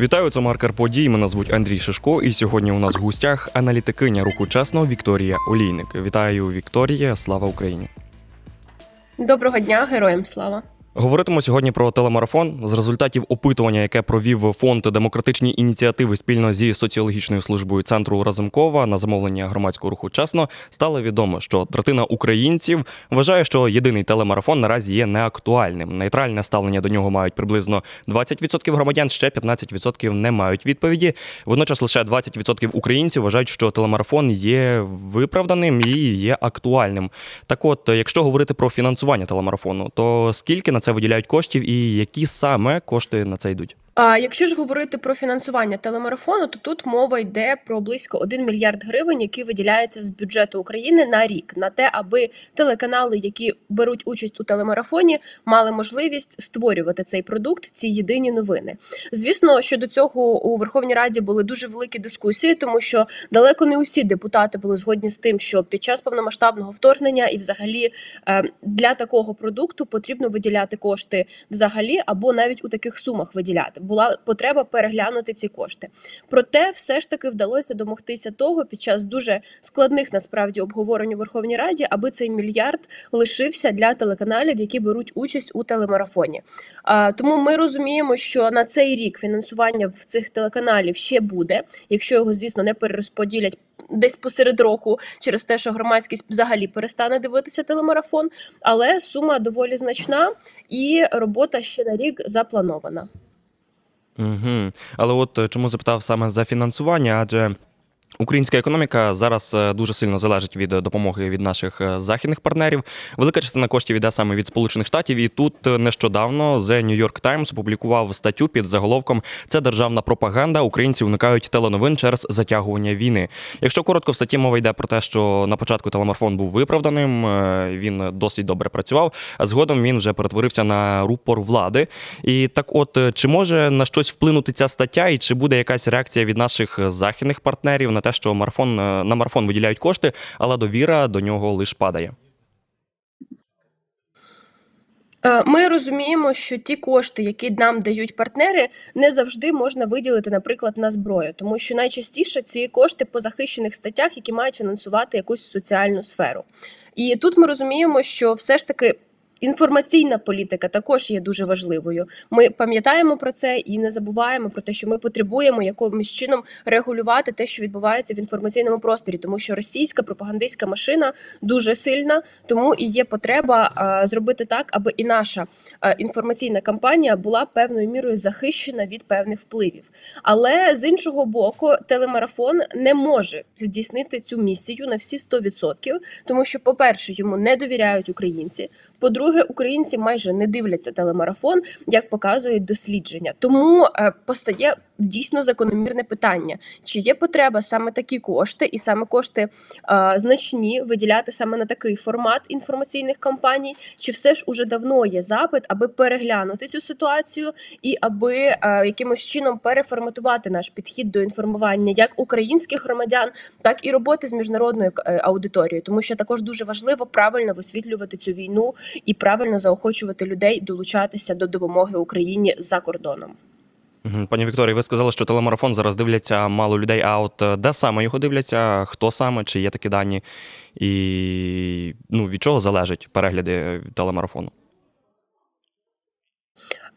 Вітаю, це маркер подій. Мене звуть Андрій Шишко, і сьогодні у нас в гостях аналітикиня руху чесно Вікторія Олійник. Вітаю, Вікторія! Слава Україні! Доброго дня, героям слава. Говоритимо сьогодні про телемарафон. З результатів опитування, яке провів фонд демократичні ініціативи спільно зі соціологічною службою центру Разумкова на замовлення громадського руху чесно, стало відомо, що третина українців вважає, що єдиний телемарафон наразі є неактуальним. Нейтральне ставлення до нього мають приблизно 20% громадян, ще 15% не мають відповіді. Водночас лише 20% українців вважають, що телемарафон є виправданим і є актуальним. Так, от, якщо говорити про фінансування телемарафону, то скільки на це виділяють коштів і які саме кошти на це йдуть? А якщо ж говорити про фінансування телемарафону, то тут мова йде про близько 1 мільярд гривень, які виділяються з бюджету України на рік, на те, аби телеканали, які беруть участь у телемарафоні, мали можливість створювати цей продукт, ці єдині новини. Звісно, що до цього у Верховній Раді були дуже великі дискусії, тому що далеко не усі депутати були згодні з тим, що під час повномасштабного вторгнення і, взагалі, е, для такого продукту потрібно виділяти кошти взагалі, або навіть у таких сумах виділяти була потреба переглянути ці кошти. Проте, все ж таки вдалося домогтися того під час дуже складних насправді обговорень у Верховній Раді, аби цей мільярд лишився для телеканалів, які беруть участь у телемарафоні. А, Тому ми розуміємо, що на цей рік фінансування в цих телеканалів ще буде, якщо його, звісно, не перерозподілять. Десь посеред року через те, що громадськість взагалі перестане дивитися телемарафон, але сума доволі значна, і робота ще на рік запланована. Угу. Але от е, чому запитав саме за фінансування? Адже Українська економіка зараз е, дуже сильно залежить від допомоги від наших е, західних партнерів. Велика частина коштів йде саме від Сполучених Штатів. І тут нещодавно The New York Times опублікував статтю під заголовком Це державна пропаганда. Українці уникають теленовин через затягування війни. Якщо коротко в статті мова йде про те, що на початку телемарафон був виправданим, він досить добре працював. А згодом він вже перетворився на рупор влади. І так, от чи може на щось вплинути ця стаття, і чи буде якась реакція від наших західних партнерів на те, що марафон на марафон виділяють кошти, але довіра до нього лише падає. Ми розуміємо, що ті кошти, які нам дають партнери, не завжди можна виділити, наприклад, на зброю, тому що найчастіше ці кошти по захищених статтях, які мають фінансувати якусь соціальну сферу. І тут ми розуміємо, що все ж таки Інформаційна політика також є дуже важливою. Ми пам'ятаємо про це і не забуваємо про те, що ми потребуємо якимось чином регулювати те, що відбувається в інформаційному просторі, тому що російська пропагандистська машина дуже сильна, тому і є потреба зробити так, аби і наша інформаційна кампанія була певною мірою захищена від певних впливів. Але з іншого боку, телемарафон не може здійснити цю місію на всі 100%, тому що, по перше, йому не довіряють українці. По-друге, українці майже не дивляться телемарафон, як показують дослідження. Тому е, постає дійсно закономірне питання: чи є потреба саме такі кошти, і саме кошти е, значні виділяти саме на такий формат інформаційних кампаній, чи все ж уже давно є запит, аби переглянути цю ситуацію і аби е, якимось чином переформатувати наш підхід до інформування як українських громадян, так і роботи з міжнародною е, аудиторією, тому що також дуже важливо правильно висвітлювати цю війну і правильно заохочувати людей долучатися до допомоги Україні за кордоном. Пані Вікторія, ви сказали, що телемарафон зараз дивляться мало людей. А от е, де саме його дивляться? Хто саме, чи є такі дані? І ну, від чого залежать перегляди телемарафону?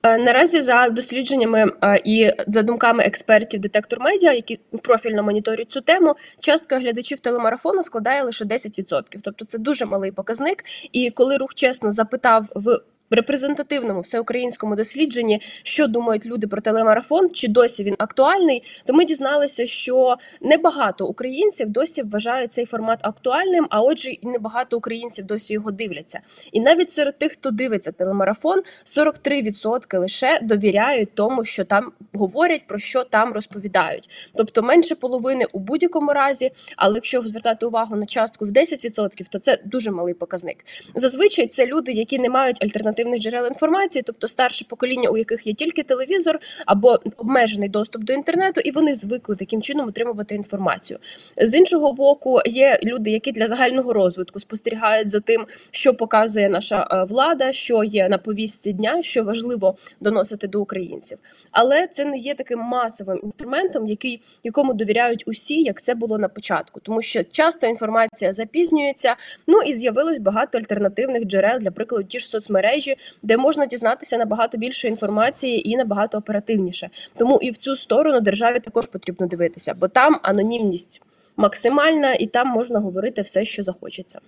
Е, наразі за дослідженнями е, і за думками експертів детектор медіа, які профільно моніторять цю тему, частка глядачів телемарафону складає лише 10%. Тобто це дуже малий показник. І коли рух чесно запитав в репрезентативному всеукраїнському дослідженні, що думають люди про телемарафон, чи досі він актуальний, то ми дізналися, що небагато українців досі вважають цей формат актуальним, а отже, і небагато українців досі його дивляться. І навіть серед тих, хто дивиться телемарафон, 43% лише довіряють тому, що там говорять, про що там розповідають. Тобто менше половини у будь-якому разі, але якщо звертати увагу на частку в 10%, то це дуже малий показник. Зазвичай це люди, які не мають альтернатив альтернативних джерел інформації, тобто старше покоління, у яких є тільки телевізор або обмежений доступ до інтернету, і вони звикли таким чином отримувати інформацію. З іншого боку, є люди, які для загального розвитку спостерігають за тим, що показує наша е, влада, що є на повістці дня, що важливо доносити до українців. Але це не є таким масовим інструментом, який якому довіряють усі, як це було на початку, тому що часто інформація запізнюється. Ну і з'явилось багато альтернативних джерел, для прикладу, ті ж соцмережі, де можна дізнатися набагато більше інформації і набагато оперативніше. Тому і в цю сторону державі також потрібно дивитися, бо там анонімність максимальна, і там можна говорити все, що захочеться.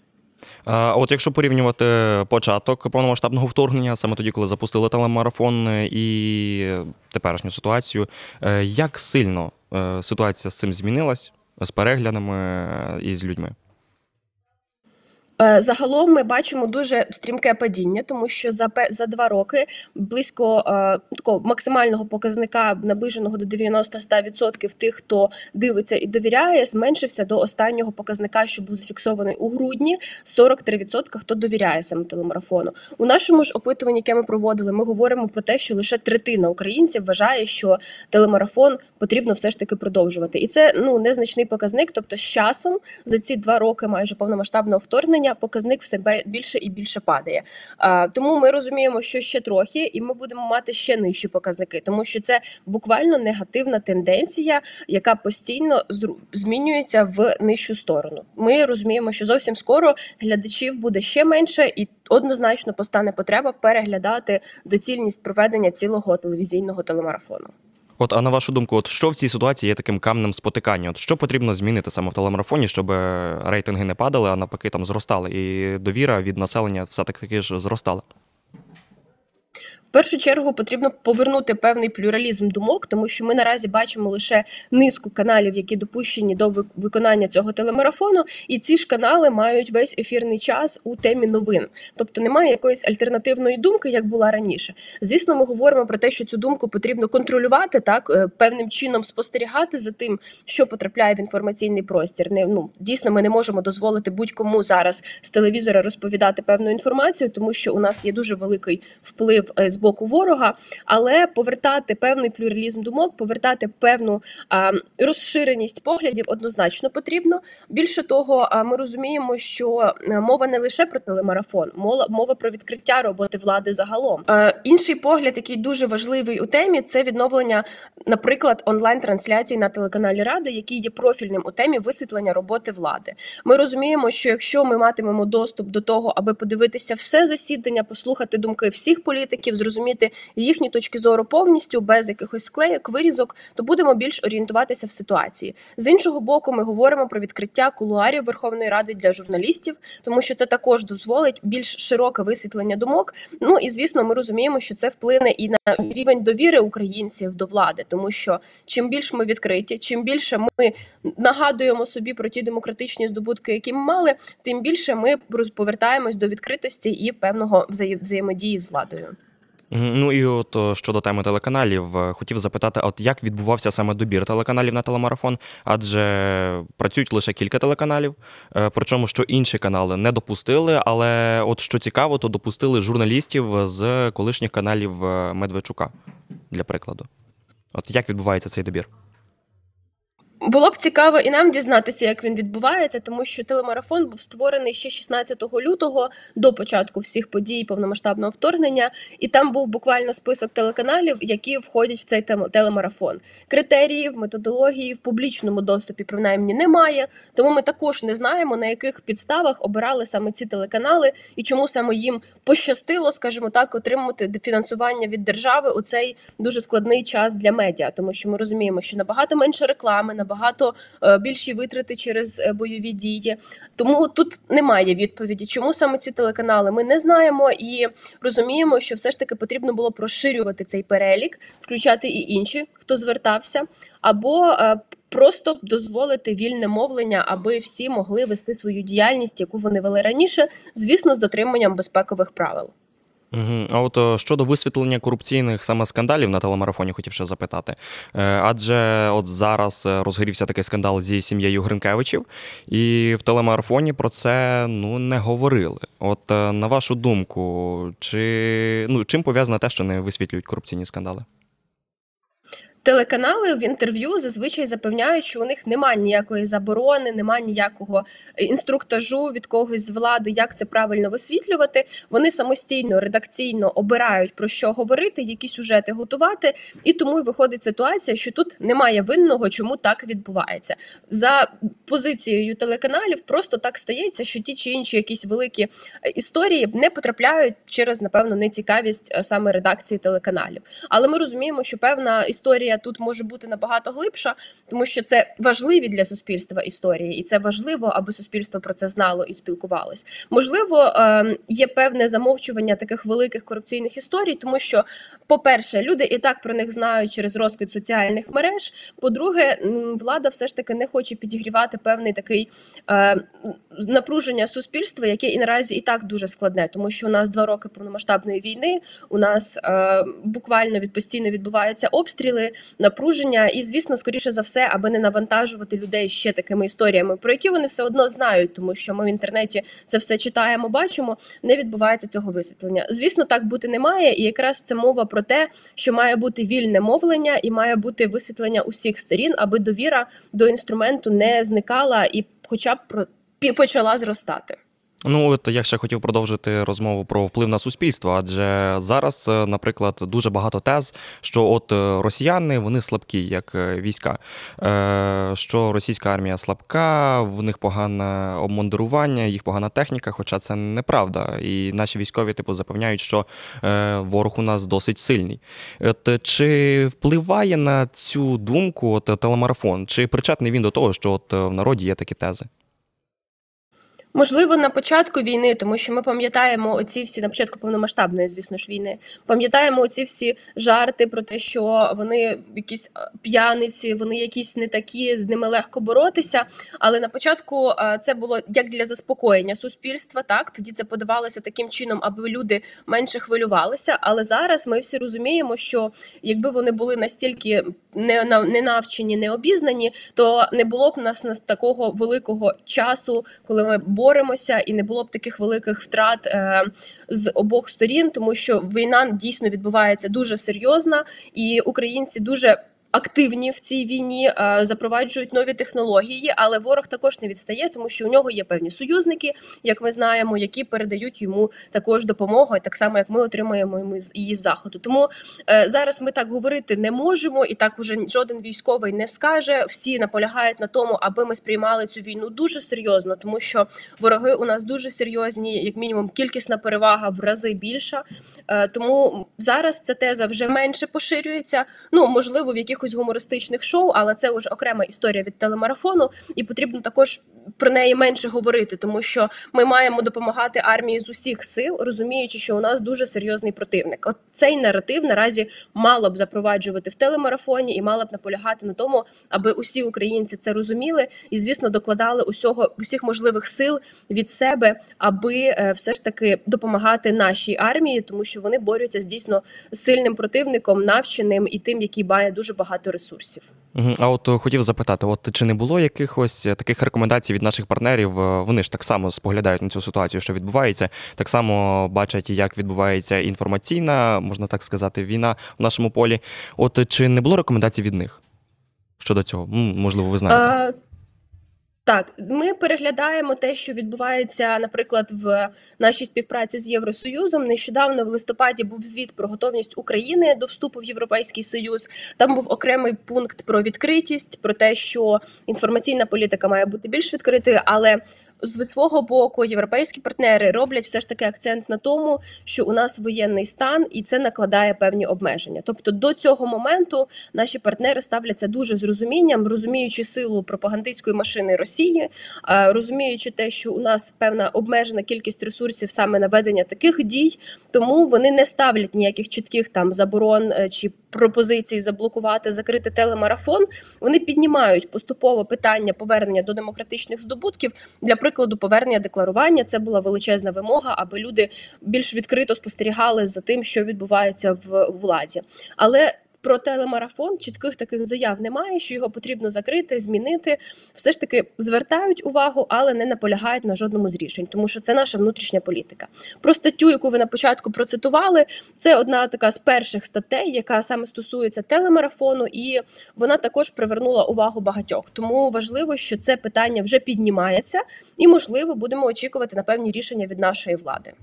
От якщо порівнювати початок повномасштабного вторгнення, саме тоді, коли запустили телемарафон е, і теперішню ситуацію, е, як сильно е, ситуація з цим змінилась з переглядами і з людьми? Е, Загалом ми бачимо дуже стрімке падіння, тому що за за два роки близько е, такого максимального показника, наближеного до 90-100% тих, хто дивиться і довіряє, зменшився до останнього показника, що був зафіксований у грудні. 43% хто довіряє саме телемарафону. У нашому ж опитуванні, яке ми проводили, ми говоримо про те, що лише третина українців вважає, що телемарафон потрібно все ж таки продовжувати, і це ну незначний показник. Тобто, з часом за ці два роки майже повномасштабного вторгнення показник все більше і більше падає. Тому ми розуміємо, що ще трохи, і ми будемо мати ще нижчі показники, тому що це буквально негативна тенденція, яка постійно змінюється в нижчу сторону. Ми розуміємо, що зовсім скоро глядачів буде ще менше, і однозначно постане потреба переглядати доцільність проведення цілого телевізійного телемарафону. От, а на вашу думку, от що в цій ситуації є таким камнем спотикання? От що потрібно змінити саме в телемарафоні, щоб е, рейтинги не падали, а навпаки там зростали, і довіра від населення все таки ж зростала? Першу чергу потрібно повернути певний плюралізм думок, тому що ми наразі бачимо лише низку каналів, які допущені до ви- виконання цього телемарафону, і ці ж канали мають весь ефірний час у темі новин. Тобто немає якоїсь альтернативної думки, як була раніше. Звісно, ми говоримо про те, що цю думку потрібно контролювати, так е, певним чином спостерігати за тим, що потрапляє в інформаційний простір. Не ну дійсно, ми не можемо дозволити будь-кому зараз з телевізора розповідати певну інформацію, тому що у нас є дуже великий вплив е, з боку ворога. Але повертати певний плюралізм думок, повертати певну розширеність поглядів однозначно потрібно. Більше того, ми розуміємо, що мова не лише про телемарафон, мова, про відкриття роботи влади загалом. Інший погляд, який дуже важливий у темі, це відновлення, наприклад, онлайн-трансляцій на телеканалі Ради, який є профільним у темі висвітлення роботи влади. Ми розуміємо, що якщо ми матимемо доступ до того, аби подивитися все засідання, послухати думки всіх політиків, зрозуміти їхні точки зору повністю, без якихось склеєк, вирізок, то будемо більш орієнтуватися в ситуації. З іншого боку, ми говоримо про відкриття кулуарів Верховної Ради для журналістів, тому що це також дозволить більш широке висвітлення думок. Ну і звісно, ми розуміємо, що це вплине і на рівень довіри українців до влади, тому що чим більш ми відкриті, чим більше ми нагадуємо собі про ті демократичні здобутки, які ми мали, тим більше ми повертаємось до відкритості і певного взає- взаємодії з владою. Ну і от щодо теми телеканалів, е, хотів запитати, от як відбувався саме добір телеканалів на телемарафон? Адже працюють лише кілька телеканалів, е, причому що інші канали не допустили, але от що цікаво, то допустили журналістів з колишніх каналів е, Медведчука, для прикладу. От як відбувається цей добір? Було б цікаво і нам дізнатися, як він відбувається, тому що телемарафон був створений ще 16 лютого до початку всіх подій повномасштабного вторгнення, і там був буквально список телеканалів, які входять в цей телемарафон. Критеріїв, методології в публічному доступі принаймні немає. Тому ми також не знаємо на яких підставах обирали саме ці телеканали і чому саме їм пощастило, скажімо так, отримати фінансування від держави у цей дуже складний час для медіа, тому що ми розуміємо, що набагато менше реклами, набагато е, більші витрати через е, бойові дії. Тому тут немає відповіді, чому саме ці телеканали. Ми не знаємо і розуміємо, що все ж таки потрібно було розширювати цей перелік, включати і інші, хто звертався, або е, Просто дозволити вільне мовлення, аби всі могли вести свою діяльність, яку вони вели раніше, звісно, з дотриманням безпекових правил. А от е, щодо висвітлення корупційних саме скандалів на телемарафоні, хотів ще запитати. Е, адже от зараз е, розгорівся такий скандал зі сім'єю Гринкевичів, і в телемарафоні про це ну не говорили. От на вашу думку, чи ну чим пов'язане те, що не висвітлюють корупційні скандали? Телеканали в інтерв'ю зазвичай запевняють, що у них немає ніякої заборони, немає ніякого інструктажу від когось з влади, як це правильно висвітлювати. Вони самостійно редакційно обирають про що говорити, які сюжети готувати, і тому й виходить ситуація, що тут немає винного, чому так відбувається. За позицією телеканалів просто так стається, що ті чи інші якісь великі е, історії не потрапляють через напевно нецікавість е, саме редакції телеканалів. Але ми розуміємо, що певна історія тут може бути набагато глибша, тому що це важливі для суспільства історії, і це важливо, аби суспільство про це знало і спілкувалось. Можливо, ем, є певне замовчування таких великих корупційних історій, тому що, по-перше, люди і так про них знають через розквіт соціальних мереж. По-друге, влада все ж таки не хоче підігрівати певний такий е, напруження суспільства, яке і наразі і так дуже складне, тому що у нас два роки повномасштабної війни. У нас е, буквально від постійно відбуваються обстріли напруження, і звісно, скоріше за все, аби не навантажувати людей ще такими історіями, про які вони все одно знають, тому що ми в інтернеті це все читаємо, бачимо. Не відбувається цього висвітлення. Звісно, так бути не має, і якраз це мова про те, що має бути вільне мовлення і має бути висвітлення усіх сторін, аби довіра до інструменту не зникала і, хоча б почала зростати. Ну, от я ще хотів продовжити розмову про вплив на суспільство, адже зараз, е, наприклад, дуже багато тез, що от е, росіяни вони слабкі, як е, війська, що російська армія слабка, в них погане обмундирування, їх погана техніка, хоча це неправда. І наші військові типу запевняють, що ворог у нас досить сильний. От Чи впливає на цю думку от, телемарафон? Чи причетний він до того, що от в народі є такі тези? Можливо, на початку війни, тому що ми пам'ятаємо оці всі на початку повномасштабної, звісно ж, війни. Пам'ятаємо оці всі жарти про те, що вони якісь е, п'яниці, вони якісь не такі, з ними легко боротися. Але на початку е, це було як для заспокоєння суспільства. Так тоді це подавалося таким чином, аби люди менше хвилювалися. Але зараз ми всі розуміємо, що якби вони були настільки не не навчені, не обізнані, то не було б нас нас такого великого часу, коли ми боремося, і не було б таких великих втрат е, з обох сторін, тому що війна дійсно відбувається дуже серйозна, і українці дуже активні в цій війні, е, запроваджують нові технології, але ворог також не відстає, тому що у нього є певні союзники, як ми знаємо, які передають йому також допомогу, так само як ми отримуємо її з заходу. Тому е, зараз ми так говорити не можемо, і так уже жоден військовий не скаже. Всі наполягають на тому, аби ми сприймали цю війну дуже серйозно, тому що вороги у нас дуже серйозні, як мінімум, кількісна перевага в рази більша. Е, тому зараз ця теза вже менше поширюється. Ну можливо, в якихось якихось гумористичних шоу, але це вже окрема історія від телемарафону, і потрібно також про неї менше говорити, тому що ми маємо допомагати армії з усіх сил, розуміючи, що у нас дуже серйозний противник. От цей наратив наразі мало б запроваджувати в телемарафоні і мало б наполягати на тому, аби усі українці це розуміли і, звісно, докладали усього усіх можливих сил від себе, аби е, все ж таки допомагати нашій армії, тому що вони борються з дійсно сильним противником, навченим і тим, який має дуже багато ресурсів. А от е, хотів запитати: от чи не було якихось е, таких рекомендацій від наших партнерів? Е, вони ж так само споглядають на цю ситуацію, що відбувається, так само бачать, як відбувається інформаційна, можна так сказати, війна в нашому полі. От чи не було рекомендацій від них щодо цього? Можливо, ви знаєте. Так, ми переглядаємо те, що відбувається, наприклад, в нашій співпраці з Євросоюзом. Нещодавно в листопаді був звіт про готовність України до вступу в Європейський Союз. Там був окремий пункт про відкритість, про те, що інформаційна політика має бути більш відкритою, але з свого боку європейські партнери роблять все ж таки акцент на тому, що у нас воєнний стан, і це накладає певні обмеження. Тобто до цього моменту наші партнери ставляться дуже з розумінням, розуміючи силу пропагандистської машини Росії, розуміючи те, що у нас певна обмежена кількість ресурсів саме на ведення таких дій, тому вони не ставлять ніяких чітких там заборон е, чи пропозицій заблокувати, закрити телемарафон, вони піднімають поступово питання повернення до демократичних здобутків. Для прикладу, повернення декларування це була величезна вимога, аби люди більш відкрито спостерігали за тим, що відбувається в владі. Але про телемарафон чітких таких заяв немає, що його потрібно закрити, змінити. Все ж таки звертають увагу, але не наполягають на жодному з рішень, тому що це наша внутрішня політика. Про статтю, яку ви на початку процитували, це одна така з перших статей, яка саме стосується телемарафону, і вона також привернула увагу багатьох. Тому важливо, що це питання вже піднімається, і можливо будемо очікувати на певні рішення від нашої влади.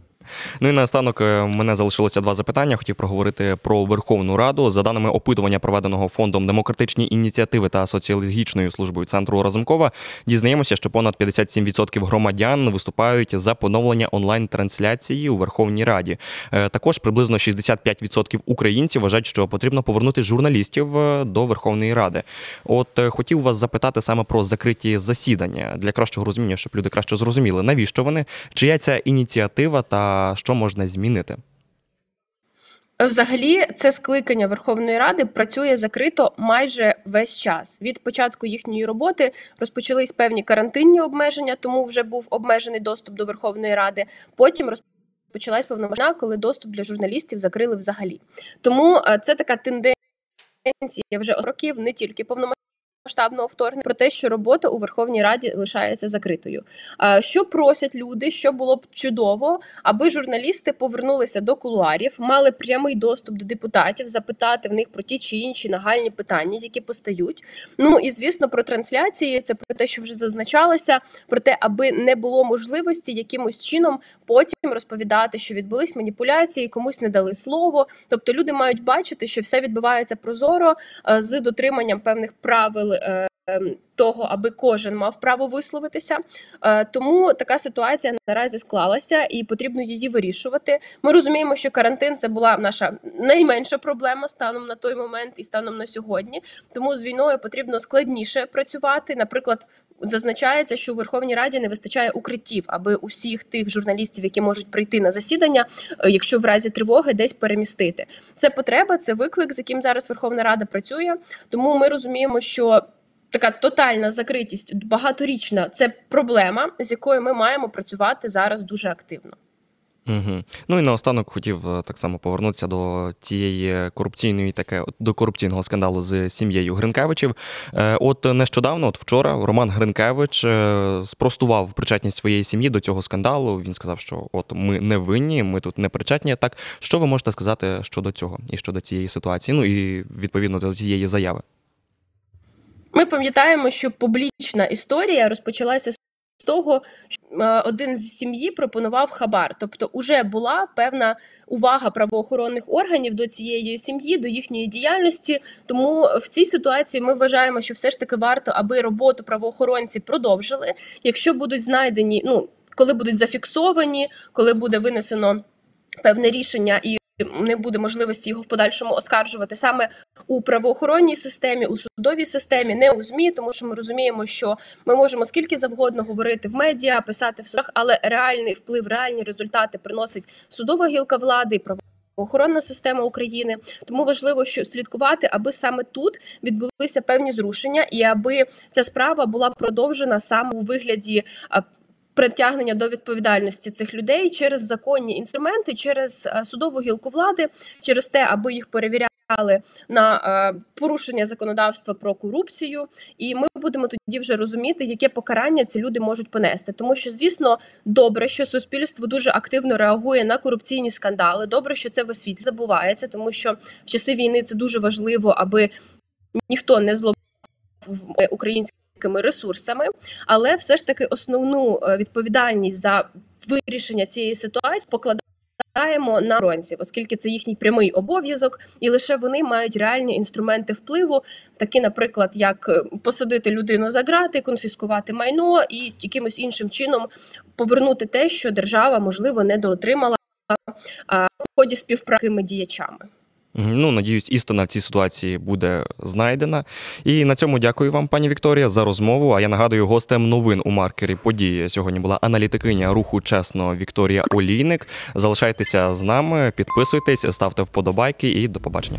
Ну і наостанок е, мене залишилося два запитання. Хотів проговорити про Верховну Раду. За даними опитування, проведеного фондом демократичні ініціативи та соціологічною службою центру Разумкова, дізнаємося, що понад 57% громадян виступають за поновлення онлайн-трансляції у Верховній Раді. Е, Також приблизно 65% українців вважають, що потрібно повернути журналістів е, до Верховної Ради. От хотів вас запитати саме про закриті засідання для кращого розуміння, щоб люди краще зрозуміли, навіщо вони, чия ця ініціатива та що можна змінити. Взагалі, це скликання Верховної Ради працює закрито майже весь час. Від початку їхньої роботи розпочались певні карантинні обмеження, тому вже був обмежений доступ до Верховної Ради. Потім розпочалась повномасштабна, коли доступ для журналістів закрили взагалі. Тому е, це така тенденція вже років, не тільки повномасштабна. Масштабного вторгнення про те, що робота у Верховній Раді лишається закритою. Що просять люди, що було б чудово, аби журналісти повернулися до кулуарів, мали прямий доступ до депутатів, запитати в них про ті чи інші нагальні питання, які постають. Ну і звісно, про трансляції це про те, що вже зазначалося, про те, аби не було можливості якимось чином потім розповідати, що відбулись маніпуляції, комусь не дали слово. Тобто люди мають бачити, що все відбувається прозоро з дотриманням певних правил. Е, ем, Того, аби кожен мав право висловитися, Е, тому така ситуація наразі склалася і потрібно її вирішувати. Ми розуміємо, що карантин це була наша найменша проблема станом на той момент і станом на сьогодні. Тому з війною потрібно складніше працювати. Наприклад, зазначається, що у Верховній Раді не вистачає укриттів, аби усіх тих журналістів, які можуть прийти на засідання, е, якщо в разі тривоги десь перемістити. Це потреба, це виклик, з яким зараз Верховна Рада працює. Тому ми розуміємо, що. Така тотальна закритість багаторічна це проблема, з якою ми маємо працювати зараз дуже активно. Угу. Ну і наостанок хотів е, так само повернутися до тієї корупційної таке до корупційного скандалу з сім'єю Гринкевичів. Е, От нещодавно, от вчора, Роман Гринкевич е, спростував причетність своєї сім'ї до цього скандалу. Він сказав, що от ми не винні, ми тут не причетні. Так що ви можете сказати щодо цього і щодо цієї ситуації? Ну і відповідно до цієї заяви. Ми пам'ятаємо, що публічна історія розпочалася з того, що е, один з сім'ї пропонував хабар, тобто уже була певна увага правоохоронних органів до цієї сім'ї, до їхньої діяльності. Тому в цій ситуації ми вважаємо, що все ж таки варто, аби роботу правоохоронці продовжили, якщо будуть знайдені, ну коли будуть зафіксовані, коли буде винесено певне рішення і. Не буде можливості його в подальшому оскаржувати саме у правоохоронній системі, у судовій системі, не у змі, тому що ми розуміємо, що ми можемо скільки завгодно говорити в медіа, писати в судах, але реальний вплив, реальні результати приносить судова гілка влади і правоохоронна система України. Тому важливо, що слідкувати, аби саме тут відбулися певні зрушення, і аби ця справа була продовжена саме у вигляді. Притягнення до відповідальності цих людей через законні інструменти, через судову гілку влади, через те, аби їх перевіряли на е, порушення законодавства про корупцію, і ми будемо тоді вже розуміти, яке покарання ці люди можуть понести. Тому що, звісно, добре, що суспільство дуже активно реагує на корупційні скандали. Добре, що це в освіті забувається, тому що в часи війни це дуже важливо, аби ніхто не зловив українські ресурсами, але все ж таки основну відповідальність за вирішення цієї ситуації покладаємо на ронців, оскільки це їхній прямий обов'язок, і лише вони мають реальні інструменти впливу, такі, наприклад, як посадити людину за грати, конфіскувати майно і якимось іншим чином повернути те, що держава можливо недоотримала в ході співпраці діячами. Ну, надіюсь, істина в цій ситуації буде знайдена. І на цьому дякую вам, пані Вікторія, за розмову. А я нагадую, гостем новин у маркері події сьогодні була аналітикиня руху чесно Вікторія Олійник. Залишайтеся з нами, підписуйтесь, ставте вподобайки і до побачення.